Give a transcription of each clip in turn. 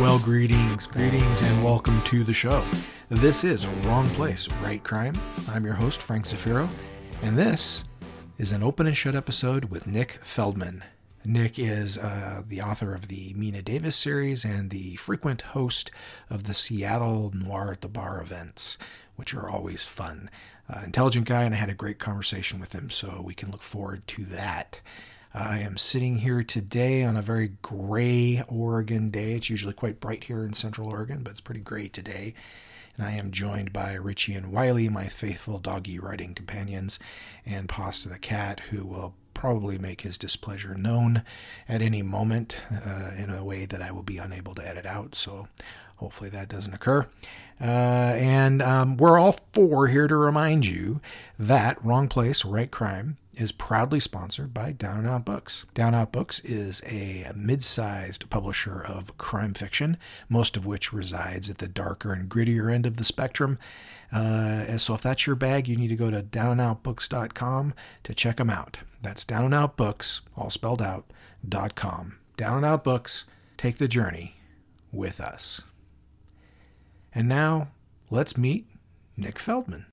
Well, greetings, greetings, and welcome to the show. This is Wrong Place, Right Crime. I'm your host, Frank Zafiro, and this is an open and shut episode with Nick Feldman. Nick is uh, the author of the Mina Davis series and the frequent host of the Seattle Noir at the Bar events, which are always fun. Uh, intelligent guy, and I had a great conversation with him, so we can look forward to that. I am sitting here today on a very gray Oregon day. It's usually quite bright here in Central Oregon, but it's pretty gray today. And I am joined by Richie and Wiley, my faithful doggy riding companions, and Pasta the cat, who will probably make his displeasure known at any moment uh, in a way that I will be unable to edit out. So hopefully that doesn't occur. Uh, and um, we're all four here to remind you that Wrong Place, Right Crime is proudly sponsored by Down and Out Books. Down and Out Books is a mid-sized publisher of crime fiction, most of which resides at the darker and grittier end of the spectrum. Uh, and so if that's your bag, you need to go to downandoutbooks.com to check them out. That's Down and Out Books, all spelled out, dot com. Down and Out Books, take the journey with us. And now, let's meet Nick Feldman.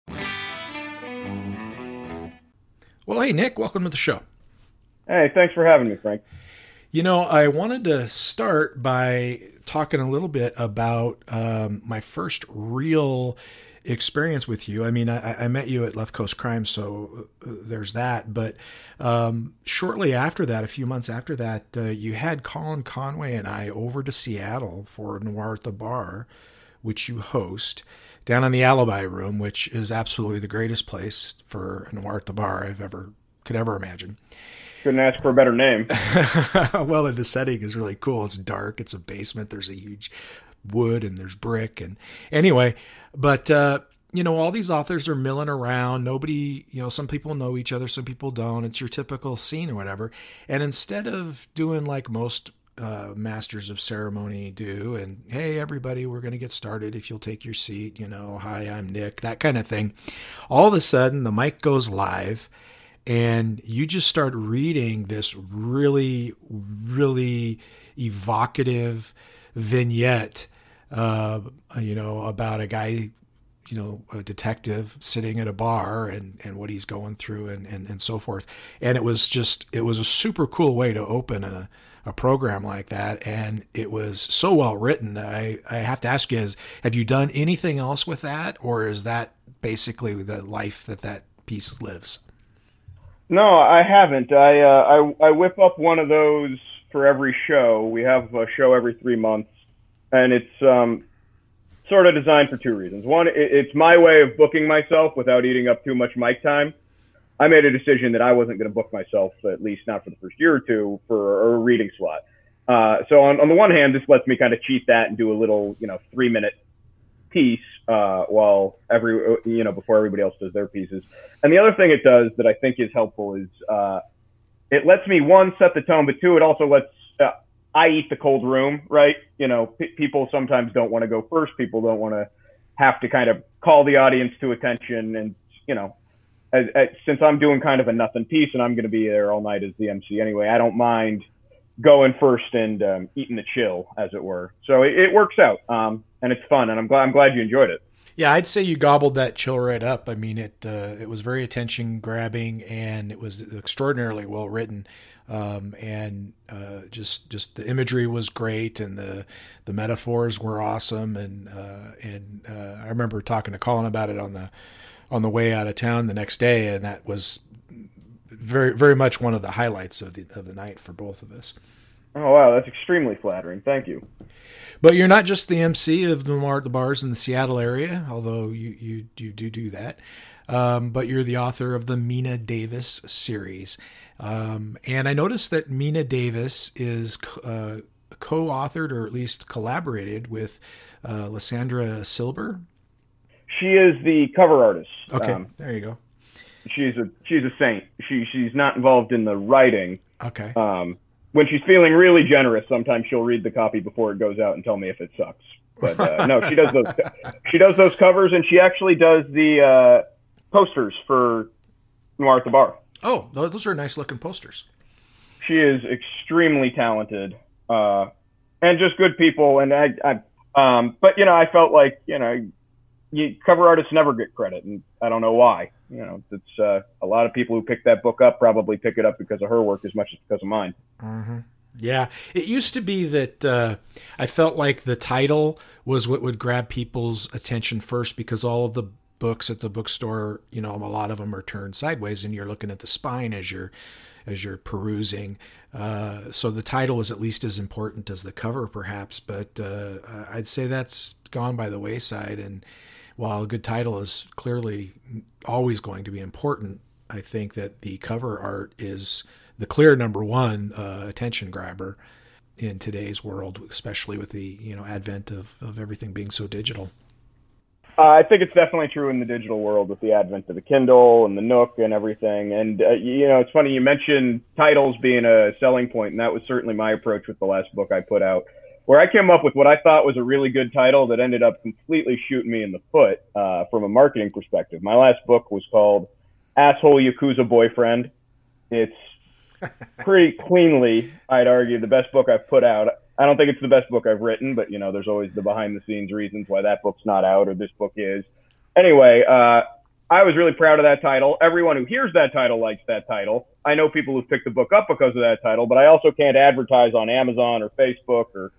Well, hey, Nick, welcome to the show. Hey, thanks for having me, Frank. You know, I wanted to start by talking a little bit about um, my first real experience with you. I mean, I, I, met you at Left Coast Crime, so uh, there's that. But um, shortly after that, a few months after that, uh, you had Colin Conway and I over to Seattle for Noir at the Bar, which you host down in the Alibi Room, which is absolutely the greatest place for a noir at the bar I've ever could ever imagine. Couldn't ask for a better name. well, the setting is really cool. It's dark. It's a basement. There's a huge wood and there's brick and anyway, but uh, you know, all these authors are milling around. Nobody, you know, some people know each other, some people don't. It's your typical scene or whatever. And instead of doing like most uh, masters of ceremony do and hey everybody we're going to get started if you'll take your seat you know hi i'm nick that kind of thing. All of a sudden the mic goes live and you just start reading this really really evocative vignette uh, you know about a guy you know a detective sitting at a bar and and what he's going through and and, and so forth. And it was just it was a super cool way to open a a program like that, and it was so well written. I I have to ask you: is have you done anything else with that, or is that basically the life that that piece lives? No, I haven't. I uh, I I whip up one of those for every show. We have a show every three months, and it's um, sort of designed for two reasons. One, it's my way of booking myself without eating up too much mic time. I made a decision that I wasn't going to book myself, at least not for the first year or two, for a reading slot. Uh, so on, on the one hand, this lets me kind of cheat that and do a little, you know, three minute piece uh, while every, you know, before everybody else does their pieces. And the other thing it does that I think is helpful is uh, it lets me one set the tone, but two, it also lets uh, I eat the cold room, right? You know, p- people sometimes don't want to go first. People don't want to have to kind of call the audience to attention and you know as, as, since I'm doing kind of a nothing piece and I'm going to be there all night as the MC anyway, I don't mind going first and um, eating the chill, as it were. So it, it works out, um, and it's fun, and I'm glad I'm glad you enjoyed it. Yeah, I'd say you gobbled that chill right up. I mean, it uh, it was very attention grabbing, and it was extraordinarily well written. Um, and uh, just just the imagery was great, and the the metaphors were awesome, and uh, and uh, I remember talking to Colin about it on the on the way out of town the next day, and that was very very much one of the highlights of the of the night for both of us. Oh wow, that's extremely flattering. Thank you. But you're not just the MC of at the Bars in the Seattle area, although you you, you do do that. Um, but you're the author of the Mina Davis series. Um, and I noticed that Mina Davis is uh, co-authored or at least collaborated with uh, Lysandra Silber. She is the cover artist. Okay, um, there you go. She's a she's a saint. She she's not involved in the writing. Okay. Um, when she's feeling really generous, sometimes she'll read the copy before it goes out and tell me if it sucks. But uh, no, she does those. She does those covers, and she actually does the uh, posters for Noir at the Bar. Oh, those are nice looking posters. She is extremely talented. Uh, and just good people. And I, I um, but you know, I felt like you know, you cover artists never get credit, and I don't know why. You know, it's uh, a lot of people who pick that book up probably pick it up because of her work as much as because of mine. Mm-hmm. Yeah, it used to be that uh, I felt like the title was what would grab people's attention first because all of the books at the bookstore, you know, a lot of them are turned sideways, and you're looking at the spine as you're as you're perusing. Uh, so the title is at least as important as the cover, perhaps. But uh, I'd say that's gone by the wayside. And while a good title is clearly always going to be important, I think that the cover art is the clear number one uh, attention grabber in today's world, especially with the you know advent of, of everything being so digital. Uh, I think it's definitely true in the digital world with the advent of the Kindle and the Nook and everything. And uh, you know, it's funny you mentioned titles being a selling point, and that was certainly my approach with the last book I put out, where I came up with what I thought was a really good title that ended up completely shooting me in the foot uh, from a marketing perspective. My last book was called "Asshole Yakuza Boyfriend." It's pretty cleanly, I'd argue, the best book I've put out. I don't think it's the best book I've written, but you know, there's always the behind the scenes reasons why that book's not out or this book is. Anyway, uh, I was really proud of that title. Everyone who hears that title likes that title. I know people who've picked the book up because of that title, but I also can't advertise on Amazon or Facebook or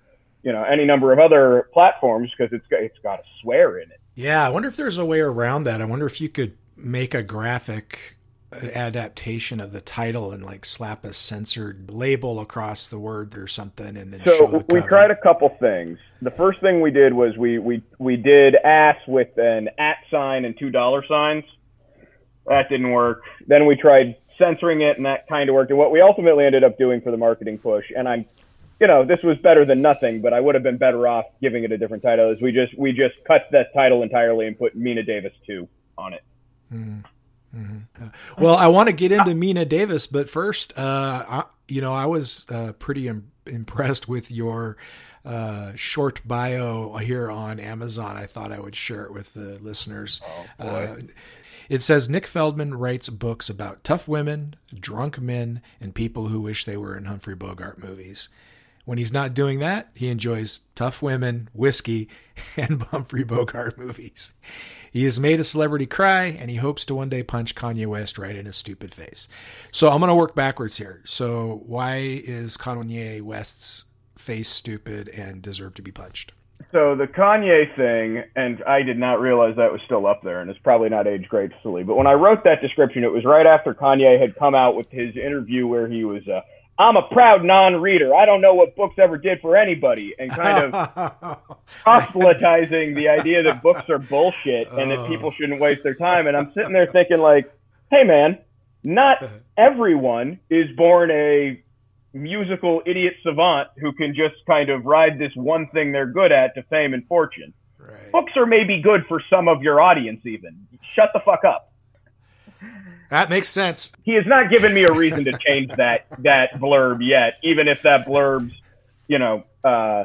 you know any number of other platforms because it's got, it's got a swear in it. Yeah, I wonder if there's a way around that. I wonder if you could make a graphic adaptation of the title and like slap a censored label across the word or something and then so we tried a couple things. The first thing we did was we we we did ass with an at sign and two dollar signs. That didn't work. Then we tried censoring it and that kind of worked. And what we ultimately ended up doing for the marketing push and i'm you know this was better than nothing but i would have been better off giving it a different title is we just we just cut that title entirely and put Mina Davis 2 on it mm. Mm-hmm. Well, I want to get into Mina Davis, but first, uh, I, you know, I was uh, pretty Im- impressed with your uh, short bio here on Amazon. I thought I would share it with the listeners. Oh, uh, it says Nick Feldman writes books about tough women, drunk men, and people who wish they were in Humphrey Bogart movies. When he's not doing that, he enjoys tough women, whiskey, and Humphrey Bogart movies. He has made a celebrity cry, and he hopes to one day punch Kanye West right in his stupid face. So I'm going to work backwards here. So why is Kanye West's face stupid and deserve to be punched? So the Kanye thing, and I did not realize that was still up there, and it's probably not aged gracefully. But when I wrote that description, it was right after Kanye had come out with his interview where he was uh, I'm a proud non-reader. I don't know what books ever did for anybody, and kind of proselytizing the idea that books are bullshit and that people oh. shouldn't waste their time. And I'm sitting there thinking, like, hey, man, not everyone is born a musical idiot savant who can just kind of ride this one thing they're good at to fame and fortune. Right. Books are maybe good for some of your audience, even. Shut the fuck up. That makes sense. He has not given me a reason to change that that blurb yet, even if that blurb's, you know, uh,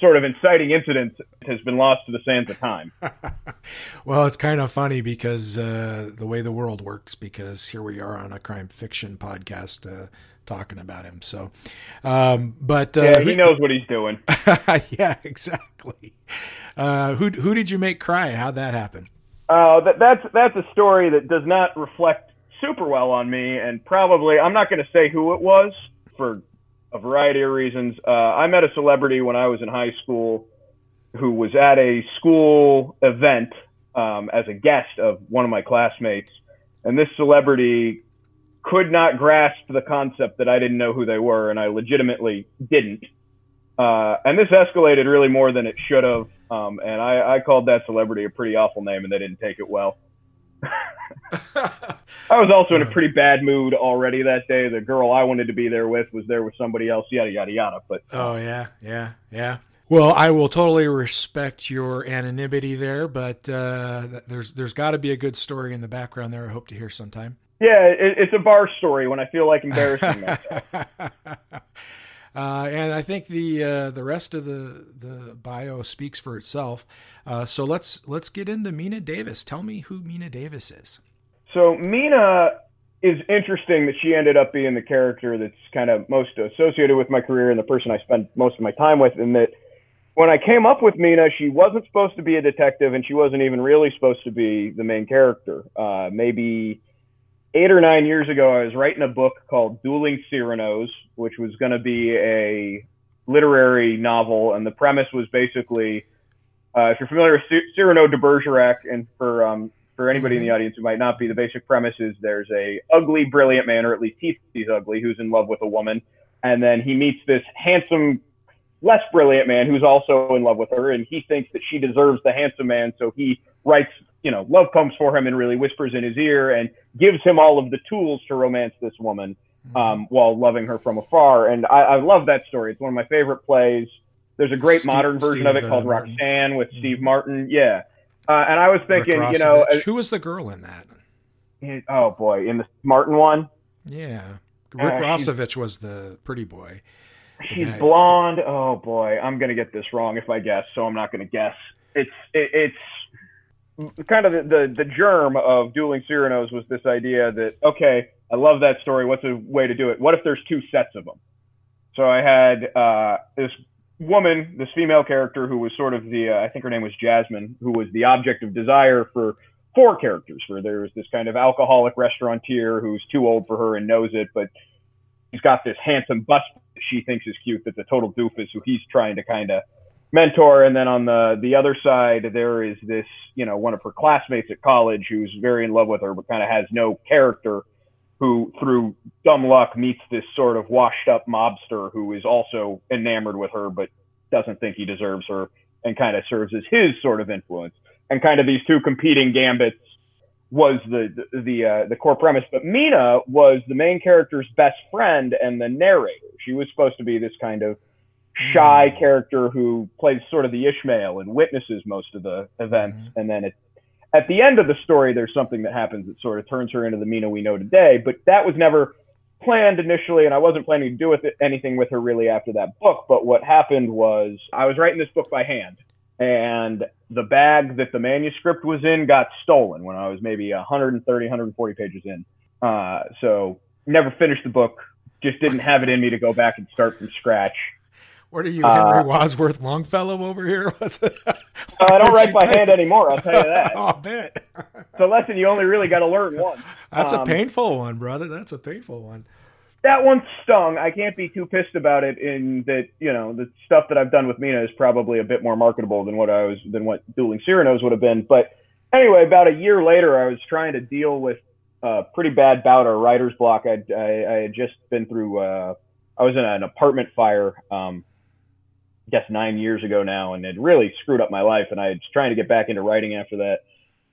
sort of inciting incident has been lost to the sands of time. well, it's kind of funny because uh, the way the world works, because here we are on a crime fiction podcast uh, talking about him. So, um, but uh, yeah, he knows what he's doing. yeah, exactly. Uh, who who did you make cry? How'd that happen? Uh, that, that's that's a story that does not reflect super well on me, and probably I'm not going to say who it was for a variety of reasons. Uh, I met a celebrity when I was in high school who was at a school event um, as a guest of one of my classmates, and this celebrity could not grasp the concept that I didn't know who they were, and I legitimately didn't. Uh, and this escalated really more than it should have. Um, and I, I called that celebrity a pretty awful name, and they didn't take it well. I was also in a pretty bad mood already that day. The girl I wanted to be there with was there with somebody else. Yada yada yada. But oh yeah, yeah, yeah. Well, I will totally respect your anonymity there, but uh, there's there's got to be a good story in the background there. I hope to hear sometime. Yeah, it, it's a bar story when I feel like embarrassing myself. Uh, and I think the uh, the rest of the the bio speaks for itself. Uh, so let's let's get into Mina Davis. Tell me who Mina Davis is. So Mina is interesting that she ended up being the character that's kind of most associated with my career and the person I spend most of my time with, and that when I came up with Mina, she wasn't supposed to be a detective, and she wasn't even really supposed to be the main character. Uh, maybe eight or nine years ago, I was writing a book called Dueling Cyrano's, which was going to be a literary novel, and the premise was basically, uh, if you're familiar with Cyrano de Bergerac, and for um, for anybody in the mm-hmm. audience who might not be, the basic premise is there's a ugly, brilliant man, or at least he he's ugly, who's in love with a woman, and then he meets this handsome less brilliant man who's also in love with her, and he thinks that she deserves the handsome man, so he writes, you know, love poems for him and really whispers in his ear and gives him all of the tools to romance this woman mm-hmm. um, while loving her from afar. And I, I, love that story. It's one of my favorite plays. There's a great Steve, modern version Steve, of it called uh, Roxanne with mm-hmm. Steve Martin. Yeah. Uh, and I was thinking, you know, who was the girl in that? Oh boy, in the Martin one. Yeah, Rick uh, Rossovich was the pretty boy. She's blonde. Oh boy, I'm gonna get this wrong if I guess, so I'm not gonna guess. It's it, it's kind of the, the, the germ of dueling Cyrano's was this idea that okay, I love that story. What's a way to do it? What if there's two sets of them? So I had uh, this woman, this female character who was sort of the uh, I think her name was Jasmine, who was the object of desire for four characters. Where there was this kind of alcoholic restaurateur who's too old for her and knows it, but he's got this handsome bust she thinks is cute that's a total doofus who he's trying to kind of mentor and then on the the other side there is this you know one of her classmates at college who's very in love with her but kind of has no character who through dumb luck meets this sort of washed up mobster who is also enamored with her but doesn't think he deserves her and kind of serves as his sort of influence and kind of these two competing gambits was the the the, uh, the core premise. But Mina was the main character's best friend and the narrator. She was supposed to be this kind of shy mm. character who plays sort of the Ishmael and witnesses most of the events. Mm. And then it, at the end of the story, there's something that happens that sort of turns her into the Mina we know today. But that was never planned initially, and I wasn't planning to do with it, anything with her really after that book. But what happened was I was writing this book by hand, and the bag that the manuscript was in got stolen when I was maybe 130, 140 pages in. Uh, so never finished the book. Just didn't have it in me to go back and start from scratch. What are you, Henry uh, Wadsworth Longfellow over here? I don't write by hand anymore. I'll tell you that. oh, I bet. it's a lesson you only really got to learn once. That's um, a painful one, brother. That's a painful one that one stung. I can't be too pissed about it. In that, you know, the stuff that I've done with Mina is probably a bit more marketable than what I was than what Dueling Cyrano's would have been. But anyway, about a year later, I was trying to deal with a pretty bad bout of writer's block. I'd, I, I had just been through. Uh, I was in an apartment fire. Um, I guess nine years ago now, and it really screwed up my life. And I was trying to get back into writing after that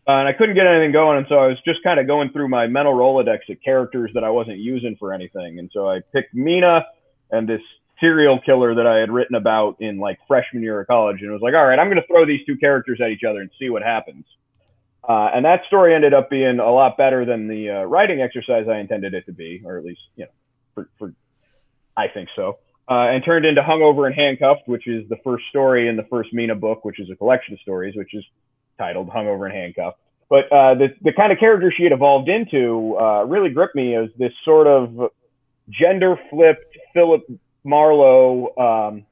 uh, and I couldn't get anything going, and so I was just kind of going through my mental rolodex of characters that I wasn't using for anything, and so I picked Mina and this serial killer that I had written about in like freshman year of college, and it was like, all right, I'm going to throw these two characters at each other and see what happens. Uh, and that story ended up being a lot better than the uh, writing exercise I intended it to be, or at least you know, for, for I think so. Uh, and turned into Hungover and Handcuffed, which is the first story in the first Mina book, which is a collection of stories, which is titled Hungover and Handcuffed. But uh, the, the kind of character she had evolved into uh, really gripped me as this sort of gender flipped Philip Marlowe, um,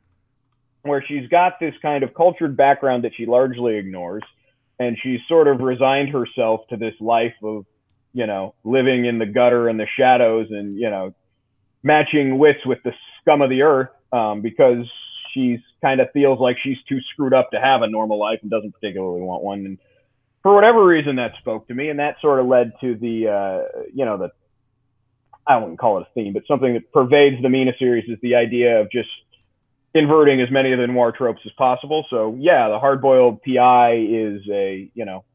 where she's got this kind of cultured background that she largely ignores. And she's sort of resigned herself to this life of, you know, living in the gutter and the shadows and, you know, matching wits with the scum of the earth um, because she's kind of feels like she's too screwed up to have a normal life and doesn't particularly want one. And for whatever reason, that spoke to me, and that sort of led to the, uh, you know, the I wouldn't call it a theme, but something that pervades the Mina series is the idea of just inverting as many of the noir tropes as possible. So yeah, the hard-boiled PI is a, you know,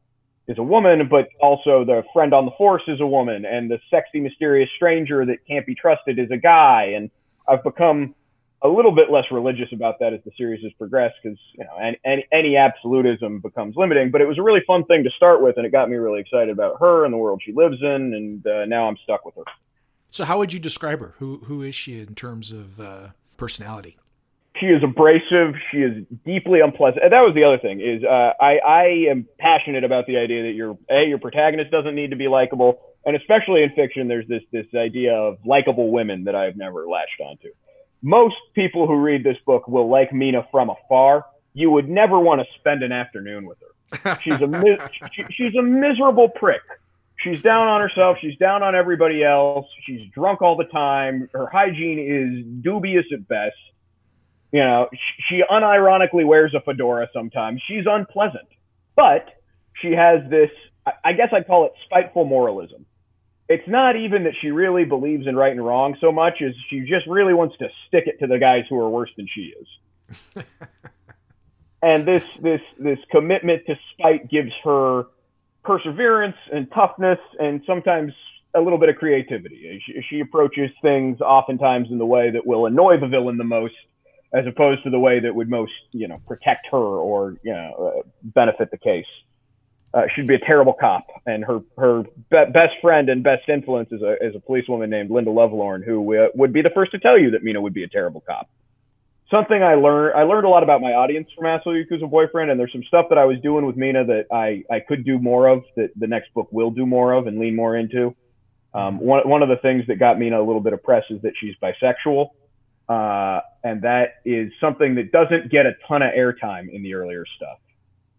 is a woman, but also the friend on the force is a woman, and the sexy, mysterious stranger that can't be trusted is a guy. And I've become a little bit less religious about that as the series has progressed because you know any, any, any absolutism becomes limiting. But it was a really fun thing to start with, and it got me really excited about her and the world she lives in, and uh, now I'm stuck with her. So, how would you describe her? Who who is she in terms of uh, personality? she is abrasive. She is deeply unpleasant. And that was the other thing is uh, I, I am passionate about the idea that your a your protagonist doesn't need to be likable, and especially in fiction, there's this this idea of likable women that I've never latched onto. Most people who read this book will like Mina from afar. You would never want to spend an afternoon with her. She's a she, she's a miserable prick. She's down on herself. She's down on everybody else. She's drunk all the time. Her hygiene is dubious at best you know, she unironically wears a fedora sometimes. She's unpleasant, but she has this, I guess I'd call it spiteful moralism. It's not even that she really believes in right and wrong so much as she just really wants to stick it to the guys who are worse than she is. and this this this commitment to spite gives her perseverance and toughness and sometimes a little bit of creativity. She, she approaches things oftentimes in the way that will annoy the villain the most as opposed to the way that would most, you know, protect her or, you know, uh, benefit the case. Uh, she'd be a terrible cop, and her her be- best friend and best influence is a is a policewoman named Linda Lovelorn, who uh, would be the first to tell you that Mina would be a terrible cop. Something I learned I learned a lot about my audience from Asshole Yakuza Boyfriend, and there's some stuff that I was doing with Mina that I I could do more of, that the next book will do more of and lean more into. Um, one one of the things that got Mina a little bit of press is that she's bisexual uh, and that is something that doesn't get a ton of airtime in the earlier stuff.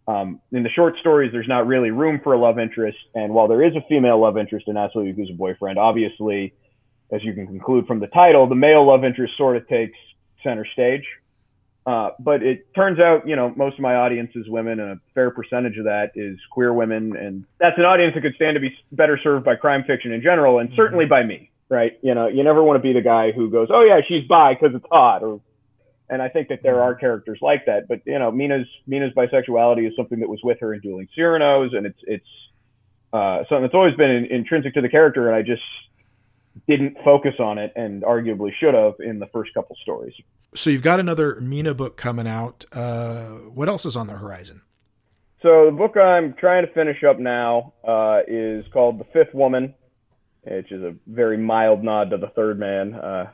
Um, in the short stories, there's not really room for a love interest, and while there is a female love interest in Asshole Yakuza Boyfriend, obviously, as you can conclude from the title, the male love interest sort of takes center stage. Uh, but it turns out, you know, most of my audience is women, and a fair percentage of that is queer women, and that's an audience that could stand to be better served by crime fiction in general, and certainly by me right? You know, you never want to be the guy who goes, "Oh yeah, she's bi because it's hot," or and I think that there are characters like that. But you know, Mina's Mina's bisexuality is something that was with her in Dueling Cyrano's, and it's it's uh, something that's always been in, intrinsic to the character, and I just didn't focus on it, and arguably should have in the first couple stories. So you've got another Mina book coming out. Uh, what else is on the horizon? So the book I'm trying to finish up now uh, is called The Fifth Woman which is a very mild nod to the Third Man, uh,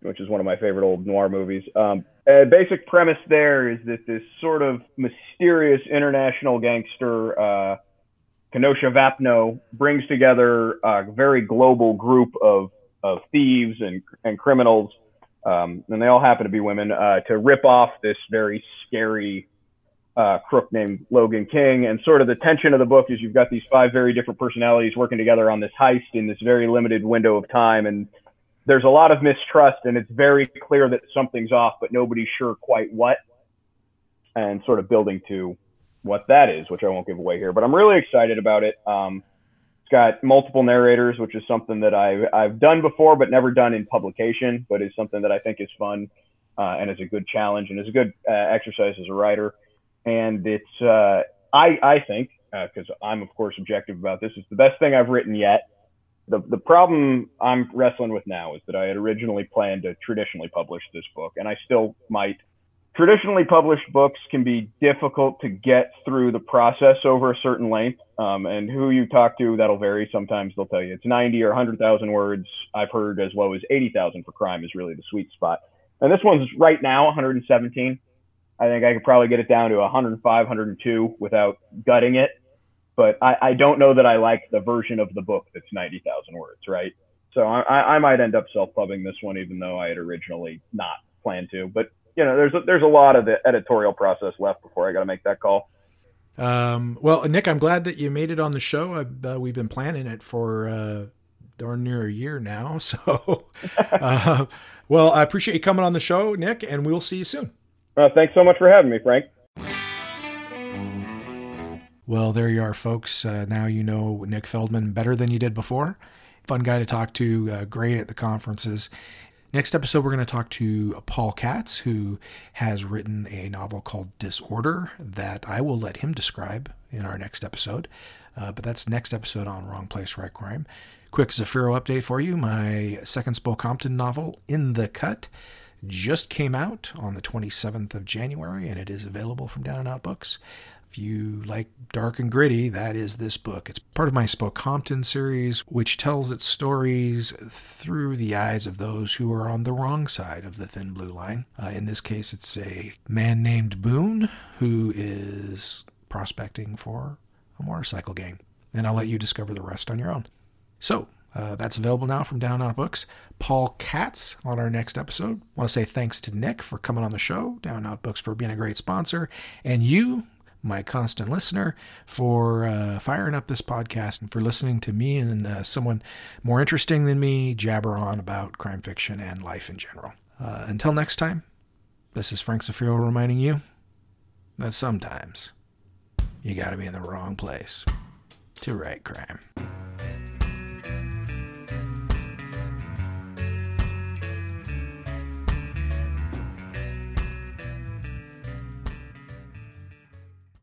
which is one of my favorite old noir movies. Um, a basic premise there is that this sort of mysterious international gangster, uh, Kenosha Vapno, brings together a very global group of, of thieves and, and criminals, um, and they all happen to be women, uh, to rip off this very scary uh, crook named Logan King. And sort of the tension of the book is you've got these five very different personalities working together on this heist in this very limited window of time. And there's a lot of mistrust, and it's very clear that something's off, but nobody's sure quite what. And sort of building to what that is, which I won't give away here. But I'm really excited about it. Um, it's got multiple narrators, which is something that I've, I've done before, but never done in publication, but is something that I think is fun uh, and is a good challenge and is a good uh, exercise as a writer and it's uh, I I think because uh, I'm of course objective about this. It's the best thing I've written yet. The the problem I'm wrestling with now is that I had originally planned to traditionally publish this book, and I still might. Traditionally published books can be difficult to get through the process over a certain length, um, and who you talk to that'll vary. Sometimes they'll tell you it's 90 or 100,000 words. I've heard as low as 80,000 for crime is really the sweet spot, and this one's right now 117. I think I could probably get it down to 105, 102 without gutting it. But I, I don't know that I like the version of the book that's 90,000 words, right? So I, I might end up self-pubbing this one, even though I had originally not planned to. But you know, there's a, there's a lot of the editorial process left before I got to make that call. Um, well, Nick, I'm glad that you made it on the show. Uh, we've been planning it for uh, darn near a year now. So, uh, well, I appreciate you coming on the show, Nick, and we'll see you soon. Uh, thanks so much for having me, Frank. Well, there you are, folks. Uh, now you know Nick Feldman better than you did before. Fun guy to talk to, uh, great at the conferences. Next episode, we're going to talk to Paul Katz, who has written a novel called Disorder that I will let him describe in our next episode. Uh, but that's next episode on Wrong Place, Right Crime. Quick Zafiro update for you. My second Spokompton novel, In the Cut, just came out on the 27th of January, and it is available from Down and Out Books. If you like dark and gritty, that is this book. It's part of my Spokompton series, which tells its stories through the eyes of those who are on the wrong side of the thin blue line. Uh, in this case, it's a man named Boone who is prospecting for a motorcycle gang. And I'll let you discover the rest on your own. So, uh, that's available now from Down Out Books. Paul Katz on our next episode. want to say thanks to Nick for coming on the show, Down Out Books for being a great sponsor, and you, my constant listener, for uh, firing up this podcast and for listening to me and uh, someone more interesting than me jabber on about crime fiction and life in general. Uh, until next time, this is Frank Zafiro reminding you that sometimes you got to be in the wrong place to write crime.